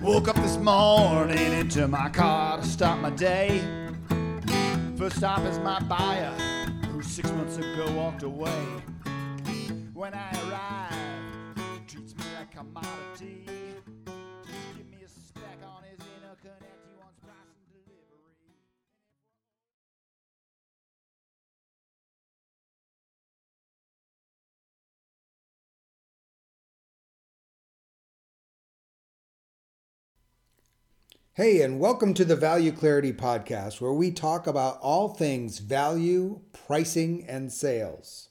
Woke up this morning into my car to start my day. First stop is my buyer, who six months ago walked away. When I arrive, he treats me like a commodity. Hey, and welcome to the Value Clarity Podcast, where we talk about all things value, pricing, and sales.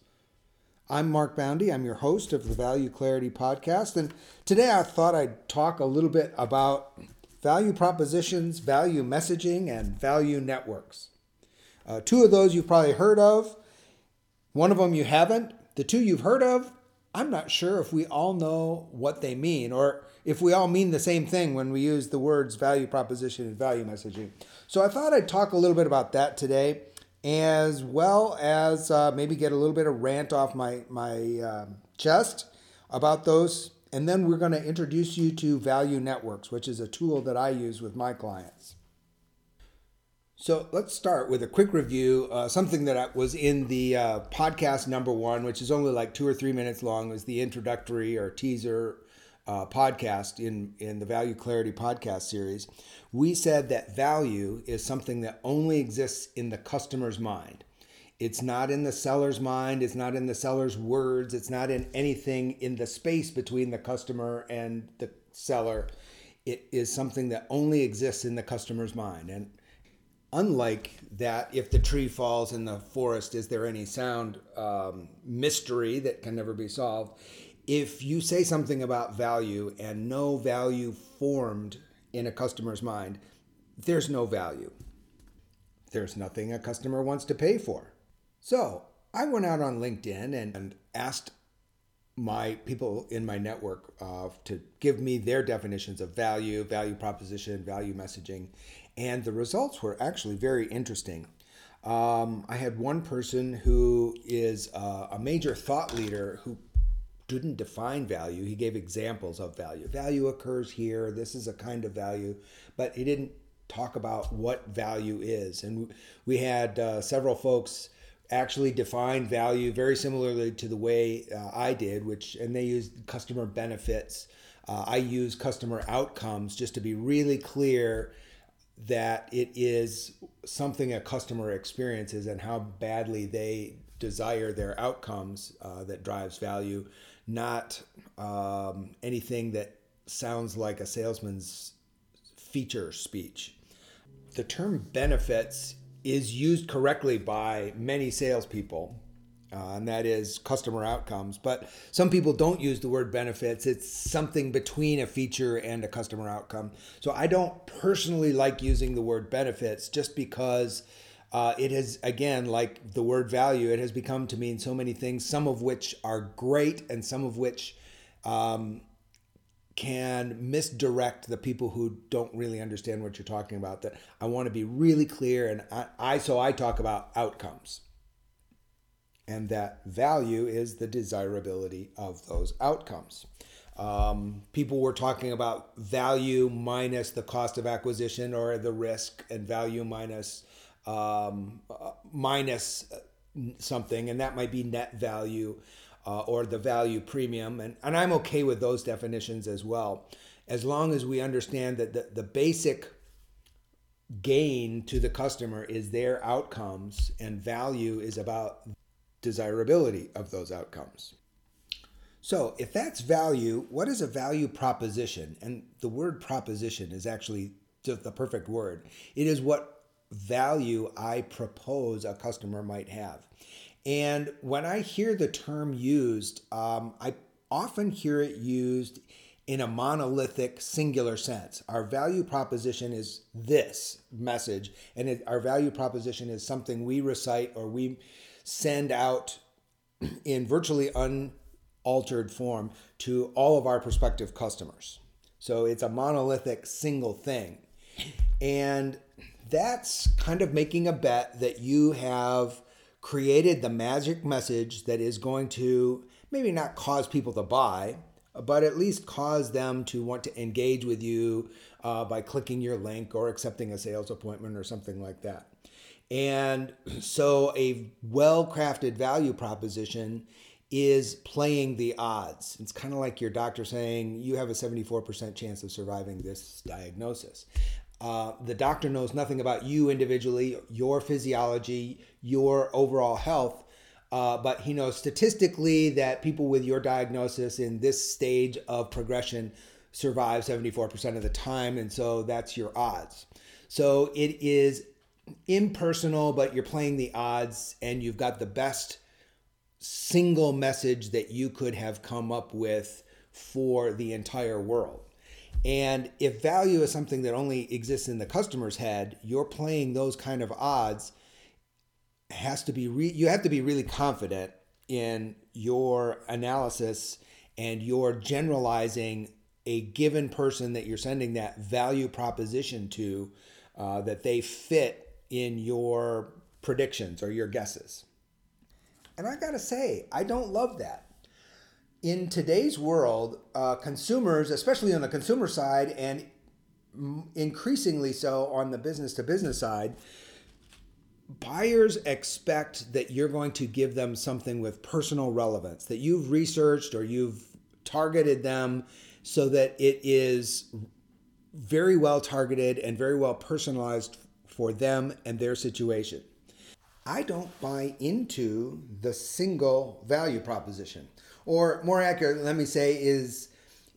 I'm Mark Boundy. I'm your host of the Value Clarity Podcast. And today I thought I'd talk a little bit about value propositions, value messaging, and value networks. Uh, two of those you've probably heard of, one of them you haven't. The two you've heard of, I'm not sure if we all know what they mean or if we all mean the same thing when we use the words value proposition and value messaging. So I thought I'd talk a little bit about that today, as well as uh, maybe get a little bit of rant off my, my um chest about those. And then we're going to introduce you to Value Networks, which is a tool that I use with my clients. So let's start with a quick review. Uh, something that was in the uh, podcast number one, which is only like two or three minutes long, was the introductory or teaser uh, podcast in in the Value Clarity podcast series. We said that value is something that only exists in the customer's mind. It's not in the seller's mind. It's not in the seller's words. It's not in anything in the space between the customer and the seller. It is something that only exists in the customer's mind. And unlike that, if the tree falls in the forest, is there any sound um, mystery that can never be solved? If you say something about value and no value formed in a customer's mind, there's no value. There's nothing a customer wants to pay for. So I went out on LinkedIn and, and asked my people in my network uh, to give me their definitions of value, value proposition, value messaging, and the results were actually very interesting. Um, I had one person who is uh, a major thought leader who didn't define value. He gave examples of value. Value occurs here. This is a kind of value, but he didn't talk about what value is. And we had uh, several folks actually define value very similarly to the way uh, I did, which and they used customer benefits. Uh, I use customer outcomes just to be really clear that it is something a customer experiences and how badly they desire their outcomes uh, that drives value, not um, anything that sounds like a salesman's feature speech. The term benefits is used correctly by many salespeople, uh, and that is customer outcomes. But some people don't use the word benefits. It's something between a feature and a customer outcome. So I don't personally like using the word benefits just because. Uh, it has again like the word value it has become to mean so many things some of which are great and some of which um, can misdirect the people who don't really understand what you're talking about that i want to be really clear and I, I so i talk about outcomes and that value is the desirability of those outcomes. Um, people were talking about value minus the cost of acquisition or the risk, and value minus um, minus something, and that might be net value uh, or the value premium. And, and I'm okay with those definitions as well, as long as we understand that the, the basic gain to the customer is their outcomes, and value is about desirability of those outcomes. So, if that's value, what is a value proposition? And the word proposition is actually the perfect word. It is what value I propose a customer might have. And when I hear the term used, um, I often hear it used in a monolithic singular sense. Our value proposition is this message, and it, our value proposition is something we recite or we send out in virtually unaltered form to all of our prospective customers. So it's a monolithic single thing. And that's kind of making a bet that you have created the magic message that is going to maybe not cause people to buy, but at least cause them to want to engage with you uh, by clicking your link or accepting a sales appointment or something like that. And so, a well crafted value proposition is playing the odds. It's kind of like your doctor saying you have a 74% chance of surviving this diagnosis. Uh, the doctor knows nothing about you individually, your physiology, your overall health, uh, but he knows statistically that people with your diagnosis in this stage of progression survive 74% of the time. And so that's your odds. So it is impersonal, but you're playing the odds and you've got the best single message that you could have come up with for the entire world. And if value is something that only exists in the customer's head, you're playing those kind of odds has to be re- you have to be really confident in your analysis and you're generalizing a given person that you're sending that value proposition to uh, that they fit in your predictions or your guesses. And I gotta say, I don't love that. In today's world, uh, consumers, especially on the consumer side and increasingly so on the business to business side, buyers expect that you're going to give them something with personal relevance, that you've researched or you've targeted them so that it is very well targeted and very well personalized for them and their situation. I don't buy into the single value proposition. Or more accurate, let me say, is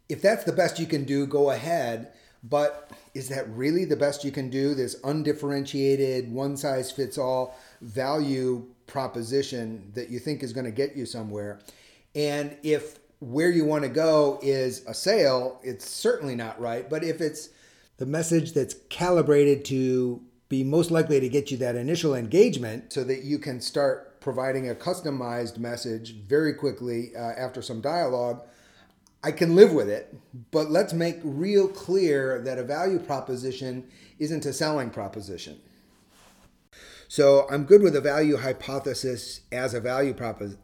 if that's the best you can do, go ahead. But is that really the best you can do? This undifferentiated, one size fits all value proposition that you think is going to get you somewhere. And if where you want to go is a sale, it's certainly not right. But if it's the message that's calibrated to be most likely to get you that initial engagement so that you can start providing a customized message very quickly uh, after some dialogue. I can live with it, but let's make real clear that a value proposition isn't a selling proposition. So I'm good with a value hypothesis as a value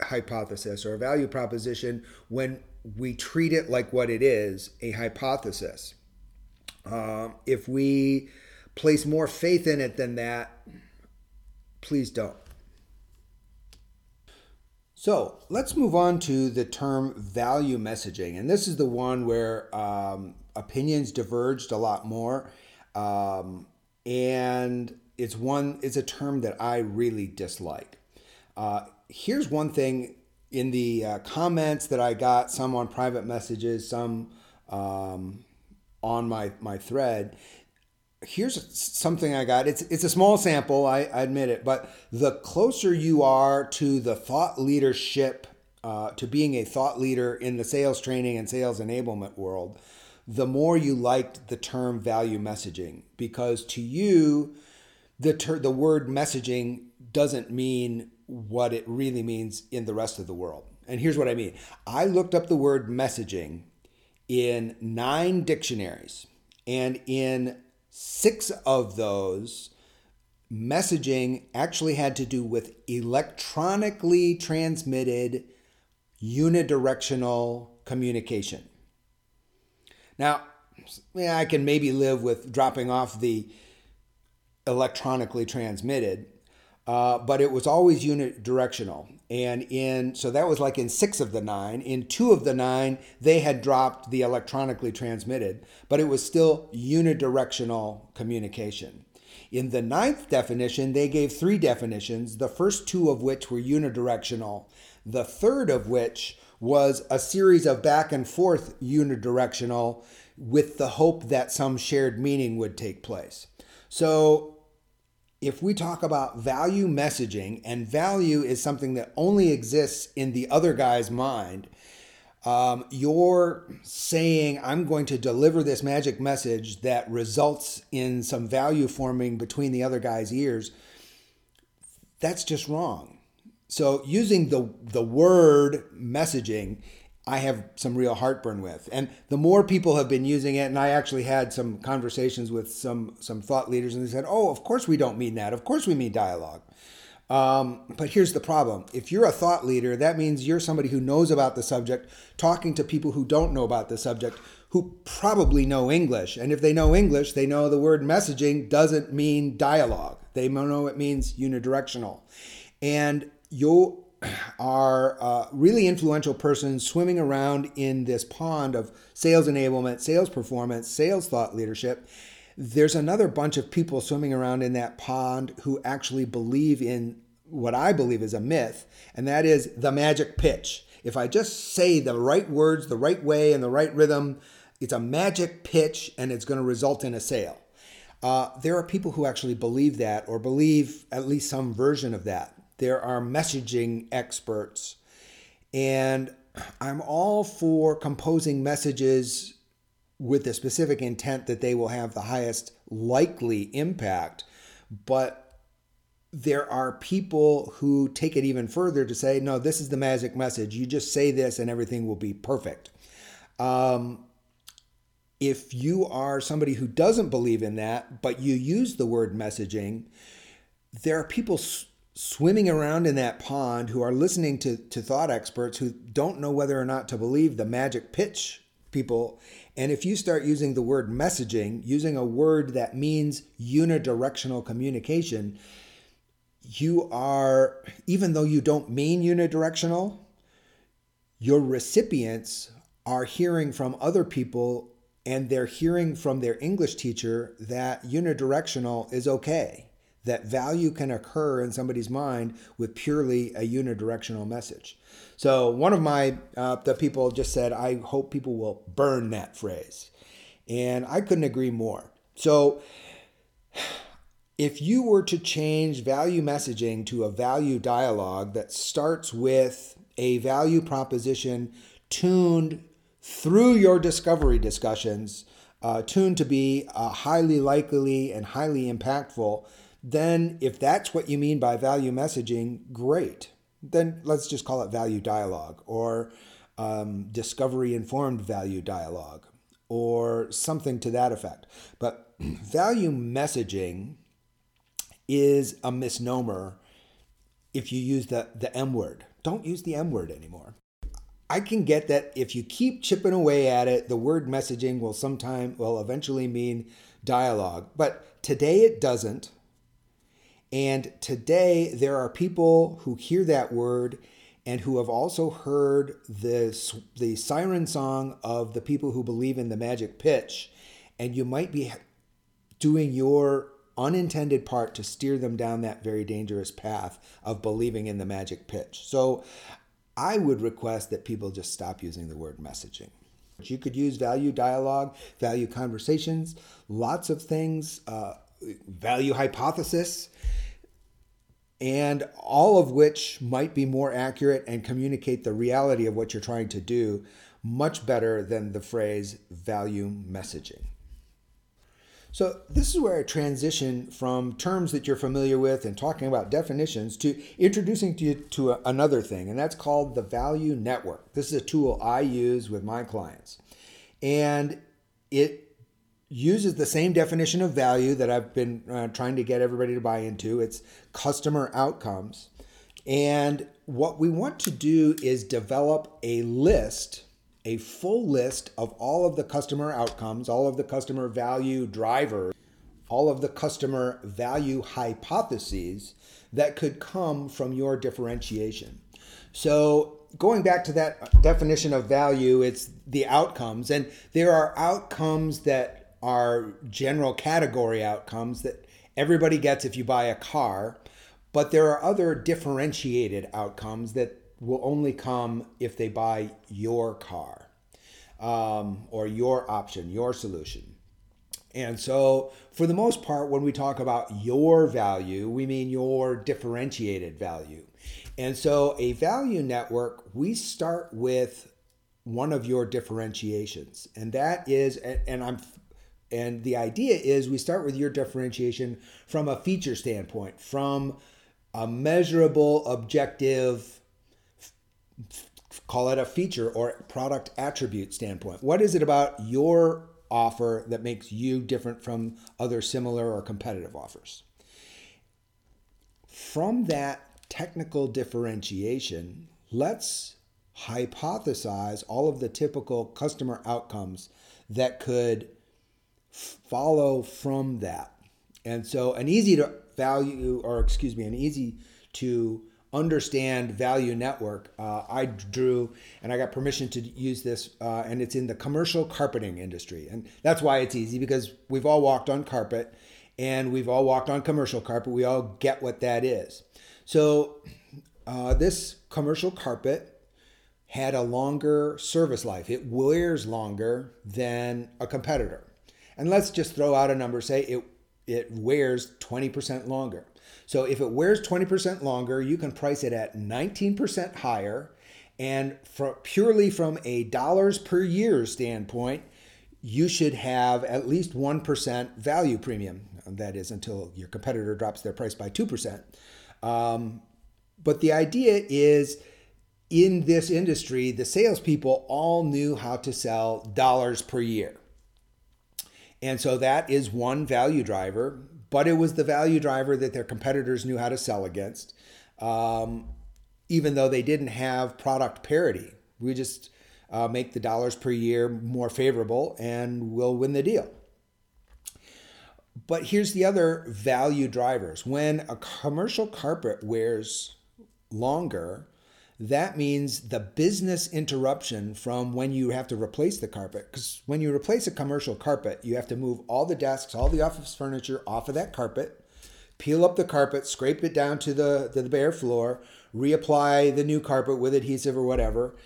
hypothesis or a value proposition when we treat it like what it is a hypothesis. Uh, if we place more faith in it than that, please don't. So let's move on to the term value messaging. And this is the one where um, opinions diverged a lot more. Um, and it's one, it's a term that I really dislike. Uh, here's one thing in the uh, comments that I got, some on private messages, some um, on my, my thread, here's something I got. It's it's a small sample, I, I admit it, but the closer you are to the thought leadership, uh, to being a thought leader in the sales training and sales enablement world, the more you liked the term value messaging because to you, the ter- the word messaging doesn't mean what it really means in the rest of the world. And here's what I mean. I looked up the word messaging in nine dictionaries and in Six of those messaging actually had to do with electronically transmitted unidirectional communication. Now, yeah, I can maybe live with dropping off the electronically transmitted, uh, but it was always unidirectional. And in so that was like in six of the nine. In two of the nine, they had dropped the electronically transmitted, but it was still unidirectional communication. In the ninth definition, they gave three definitions, the first two of which were unidirectional, the third of which was a series of back and forth unidirectional with the hope that some shared meaning would take place. So if we talk about value messaging, and value is something that only exists in the other guy's mind, um, you're saying, I'm going to deliver this magic message that results in some value forming between the other guy's ears. That's just wrong. So, using the, the word messaging I have some real heartburn with. And the more people have been using it, and I actually had some conversations with some some thought leaders, and they said, "Oh, of course we don't mean that. Of course we mean dialogue." Um, but here's the problem if you're a thought leader, that means you're somebody who knows about the subject, talking to people who don't know about the subject, who probably know English. And if they know English, they know the word messaging doesn't mean dialogue, they know it means unidirectional. And you are a really influential persons swimming around in this pond of sales enablement, sales performance, sales thought leadership there's another bunch of people swimming around in that pond who actually believe in what I believe is a myth, and that is the magic pitch. If I just say the right words the right way and the right rhythm, it's a magic pitch and it's going to result in a sale. Uh, there are people who actually believe that or believe at least some version of that. There are messaging experts. And I'm all for composing messages with the specific intent that they will have the highest likely impact. But there are people who take it even further to say, no, this is the magic message. You just say this and everything will be perfect. Um, if you are somebody who doesn't believe in that, but you use the word messaging, there are people swimming around in that pond who are listening to, to thought experts who don't know whether or not to believe the magic pitch people. And if you start using the word messaging, using a word that means unidirectional communication, you are, even though you don't mean unidirectional, your recipients are hearing from other people and they're hearing from their English teacher that unidirectional is okay, that value can occur in somebody's mind with purely a unidirectional message. So one of my uh, the people just said, I hope people will burn that phrase, and I couldn't agree more. So if you were to change value messaging to a value dialogue that starts with a value proposition tuned through your discovery discussions, uh, tuned to be uh, highly likely and highly impactful, then if that's what you mean by value messaging, great then let's just call it value dialogue or um, discovery informed value dialogue or something to that effect. But value messaging is a misnomer if you use the, the M word. Don't use the M word anymore. I can get that if you keep chipping away at it, the word messaging will sometime will eventually mean dialogue. But today it doesn't. And today, there are people who hear that word and who have also heard the, the siren song of the people who believe in the magic pitch. And you might be doing your unintended part to steer them down that very dangerous path of believing in the magic pitch. So I would request that people just stop using the word messaging. You could use value dialogue, value conversations, lots of things, uh, value hypothesis and all of which might be more accurate and communicate the reality of what you're trying to do much better than the phrase value messaging. So, this is where I transition from terms that you're familiar with and talking about definitions to introducing to you to another thing, and that's called the value network. This is a tool I use with my clients. And it uses the same definition of value that I've been uh, trying to get everybody to buy into. It's customer outcomes. And what we want to do is develop a list, a full list of all of the customer outcomes, all of the customer value drivers, all of the customer value hypotheses that could come from your differentiation. So, going back to that definition of value, it's the outcomes. And there are outcomes that are general category outcomes that everybody gets if you buy a car, but there are other differentiated outcomes that will only come if they buy your car um, or your option, your solution. And so, for the most part, when we talk about your value, we mean your differentiated value. And so, a value network, we start with one of your differentiations. And that is, and I'm and the idea is we start with your differentiation from a feature standpoint, from a measurable, objective, call it a feature or product attribute standpoint. What is it about your offer that makes you different from other similar or competitive offers? from that technical differentiation, let's hypothesize all of the typical customer outcomes that could follow from that. And so, an easy to value, or excuse me, an easy to understand value network, uh, I drew and I got permission to use this, uh, and it's in the commercial carpeting industry. And that's why it's easy because we've all walked on carpet and we've all walked on commercial carpet. We all get what that is. So, uh, this commercial carpet had a longer service life. It wears longer than a competitor. And let's just throw out a number, say it, it wears 20% longer. So if it wears 20% longer, you can price it at 19% higher. And for, purely from a dollars per year standpoint, you should have at least 1% value premium. That is until your competitor drops their price by 2%. Um, but the idea is in this industry, the salespeople all knew how to sell dollars per year. And so that is one value driver, but it was the value driver that their competitors knew how to sell against, um, even though they didn't have product parity. We just uh, make the dollars per year more favorable and we'll win the deal. But here's the other value drivers. When a commercial carpet wears longer, that means the business interruption from when you have to replace the carpet. Because when you replace a commercial carpet, you have to move all the desks, all the office furniture off of that carpet, peel up the carpet, scrape it down to the, the bare floor, reapply the new carpet with adhesive or whatever,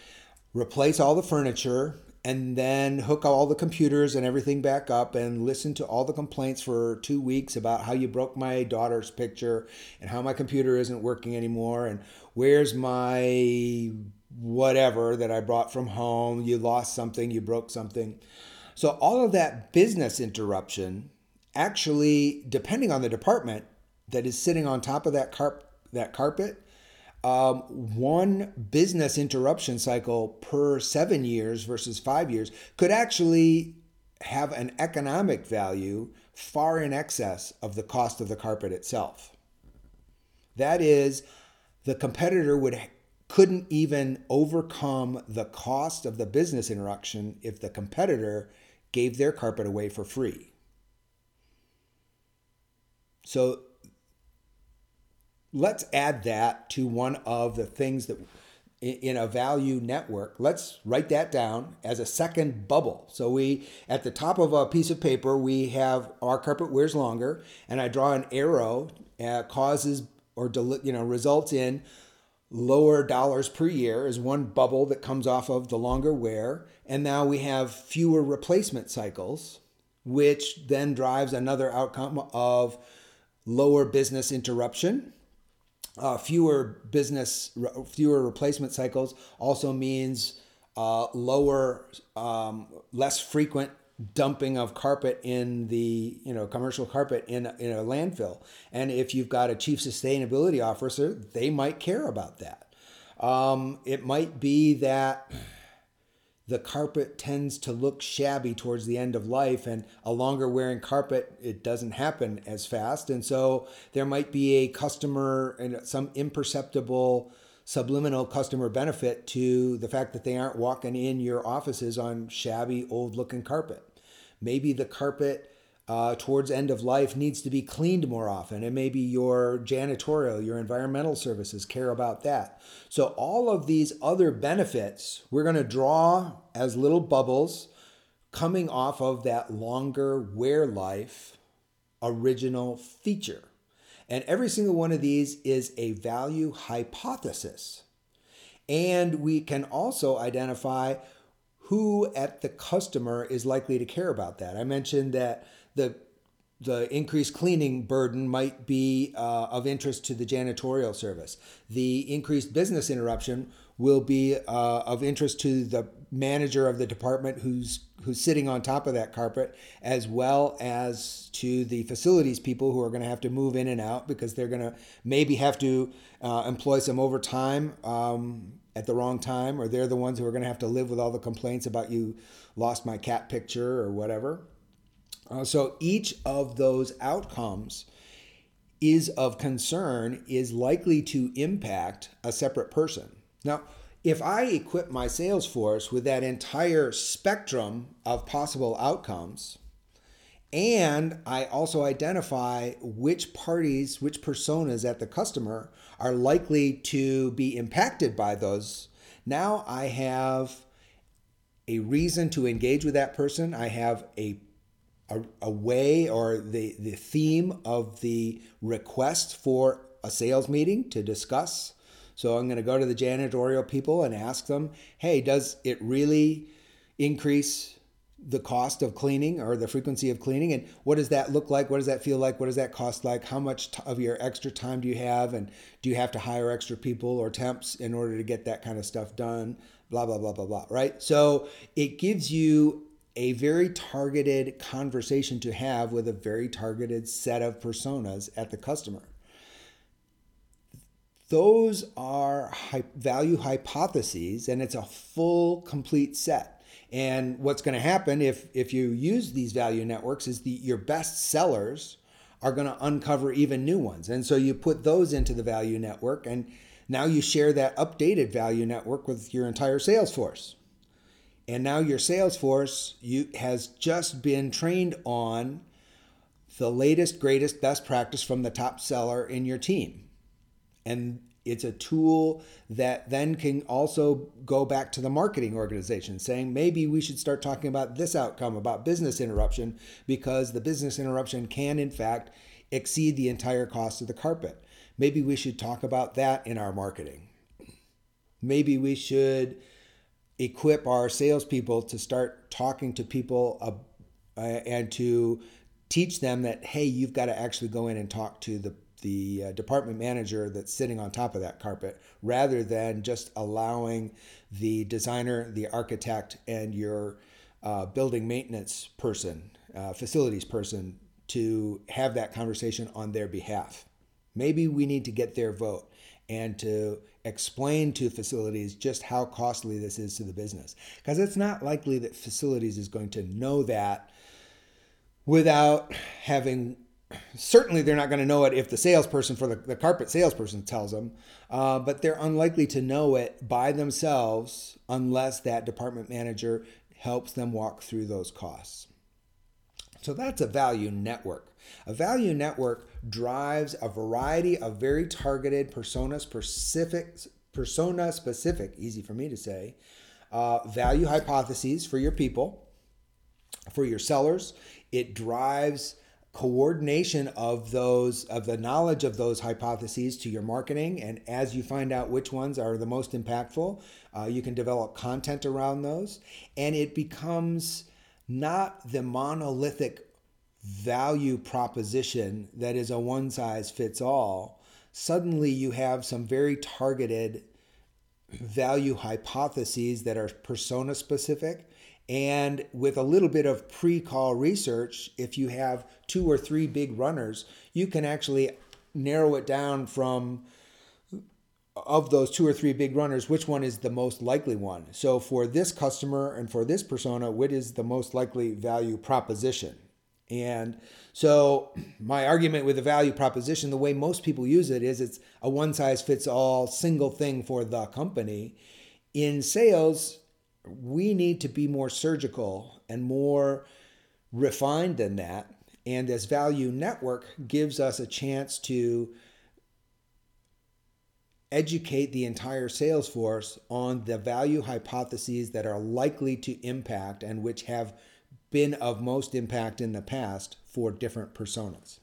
replace all the furniture, and then hook all the computers and everything back up and listen to all the complaints for two weeks about how you broke my daughter's picture and how my computer isn't working anymore and where's my whatever that I brought from home, you lost something, you broke something. So all of that business interruption actually depending on the department that is sitting on top of that carp that carpet um, one business interruption cycle per seven years versus five years could actually have an economic value far in excess of the cost of the carpet itself. That is, the competitor would couldn't even overcome the cost of the business interruption if the competitor gave their carpet away for free. So let's add that to one of the things that in a value network let's write that down as a second bubble so we at the top of a piece of paper we have our carpet wears longer and i draw an arrow uh, causes or you know results in lower dollars per year is one bubble that comes off of the longer wear. And now we have fewer replacement cycles which then drives another outcome of lower business interruption. Uh, fewer business, fewer replacement cycles also means uh, lower, um, less frequent dumping of carpet in the you know commercial carpet in in a landfill. And if you've got a chief sustainability officer, they might care about that. Um, it might be that the carpet tends to look shabby towards the end of life and a longer wearing carpet it doesn't happen as fast and so there might be a customer and some imperceptible subliminal customer benefit to the fact that they aren't walking in your offices on shabby old looking carpet maybe the carpet uh, towards end of life needs to be cleaned more often. And maybe your janitorial, your environmental services care about that. So, all of these other benefits we're going to draw as little bubbles coming off of that longer wear life original feature. And every single one of these is a value hypothesis. And we can also identify who at the customer is likely to care about that. I mentioned that the the increased cleaning burden might be uh, of interest to the janitorial service. The increased business interruption will be uh, of interest to the manager of the department who's who's sitting on top of that carpet, as well as to the facilities people who are going to have to move in and out because they're going to maybe have to uh, employ some overtime um, at the wrong time, or they're the ones who are going to have to live with all the complaints about you lost my cat picture or whatever. Uh, so each of those outcomes is of concern is likely to impact a separate person. Now, if I equip my sales force with that entire spectrum of possible outcomes, and I also identify which parties, which personas at the customer are likely to be impacted by those, now I have a reason to engage with that person. I have a a, a, way or the, the theme of the request for a sales meeting to discuss. So I'm going to go to the janitorial people and ask them, hey, does it really increase the cost of cleaning or the frequency of cleaning? And what does that look like? What does that feel like? What does that cost like? How much of your extra time do you have? And do you have to hire extra people or temps in order to get that kind of stuff done? Blah blah blah blah blah right? So it gives you a very targeted conversation to have with a very targeted set of personas at the customer. Those are value hypotheses and it's a full complete set and what's going to happen if if you use these value networks is the your best sellers are going to uncover even new ones. And so you put those into the value network and now you share that updated value network with your entire sales force. And now your sales force you, has just been trained on the latest, greatest, best practice from the top seller in your team. And it's a tool that then can also go back to the marketing organization saying maybe we should start talking about this outcome about business interruption because the business interruption can in fact exceed the entire cost of the carpet. Maybe we should talk about that in our marketing. Maybe we should equip our salespeople to start talking to people uh, and to teach them that hey, you've got to actually go in and talk to the the uh, department manager that's sitting on top of that carpet rather than just allowing the designer, the architect, and your uh, building maintenance person, uh, facilities person to have that conversation on their behalf. Maybe we need to get their vote and to explain to facilities just how costly this is to the business. Because it's not likely that facilities is going to know that without having certainly they're not going to know it if the salesperson for the, the carpet salesperson tells them, uh, but they're unlikely to know it by themselves unless that department manager helps them walk through those costs. So that's a value network. A value network drives a variety of very targeted persona specific, persona specific, easy for me to say, uh, value hypotheses for your people, for your sellers. It drives coordination of those of the knowledge of those hypotheses to your marketing. And as you find out which ones are the most impactful uh, you can develop content around those. And it becomes not the monolithic value proposition that is a one size fits all suddenly you have some very targeted value hypotheses that are persona specific and with a little bit of pre call research, if you have two or three big runners, you can actually narrow it down from of those two or three big runners, which one is the most likely one? So for this customer and for this persona, what is the most likely value proposition? And so my argument with the value proposition, the way most people use it is it's a one size fits all single thing for the company. In sales, we need to be more surgical and more refined than that. And this value network gives us a chance to educate the entire sales force on the value hypotheses that are likely to impact and which have been of most impact in the past for different personas.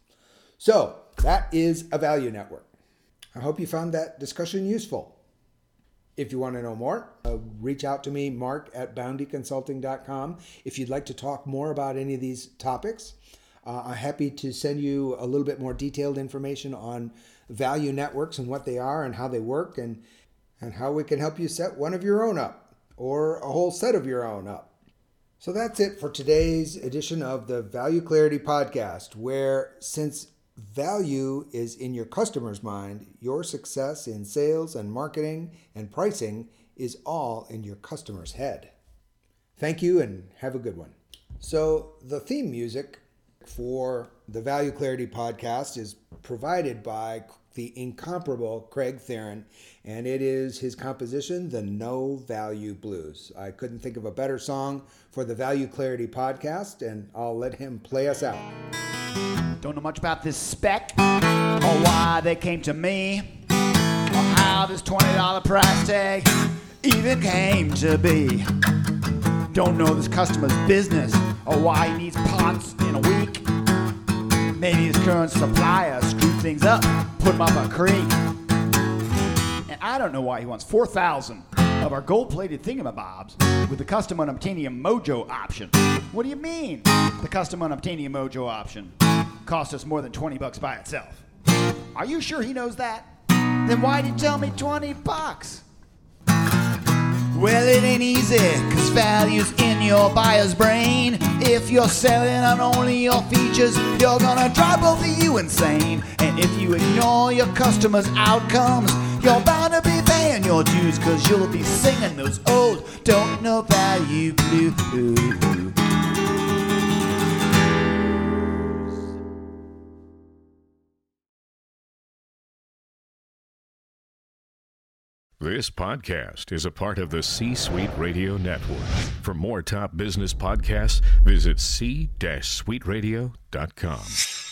So, that is a value network. I hope you found that discussion useful. If you want to know more, uh, reach out to me, mark at boundyconsulting.com. If you'd like to talk more about any of these topics, uh, I'm happy to send you a little bit more detailed information on value networks and what they are and how they work and, and how we can help you set one of your own up or a whole set of your own up. So that's it for today's edition of the Value Clarity Podcast, where since value is in your customer's mind, your success in sales and marketing and pricing is all in your customer's head. Thank you and have a good one. So, the theme music for the Value Clarity podcast is provided by the incomparable Craig Theron, and it is his composition, The No Value Blues. I couldn't think of a better song for the Value Clarity podcast, and I'll let him play us out. Don't know much about this spec or why they came to me or how this $20 price tag even came to be. Don't know this customer's business or why he needs pots in a week. Maybe his current supplier screwed things up, put him up a creek. And I don't know why he wants 4,000 of our gold-plated thingamabobs with the custom unobtainium mojo option. What do you mean? The custom unobtainium mojo option cost us more than 20 bucks by itself. Are you sure he knows that? Then why'd he tell me 20 bucks? Well, it ain't easy, cause value's in your buyer's brain. If you're selling on only your features, you're gonna drive both of you insane. And if you ignore your customers' outcomes, you're bound to be paying your dues, cause you'll be singing those old don't know value blues. This podcast is a part of the C Suite Radio Network. For more top business podcasts, visit c-suiteradio.com.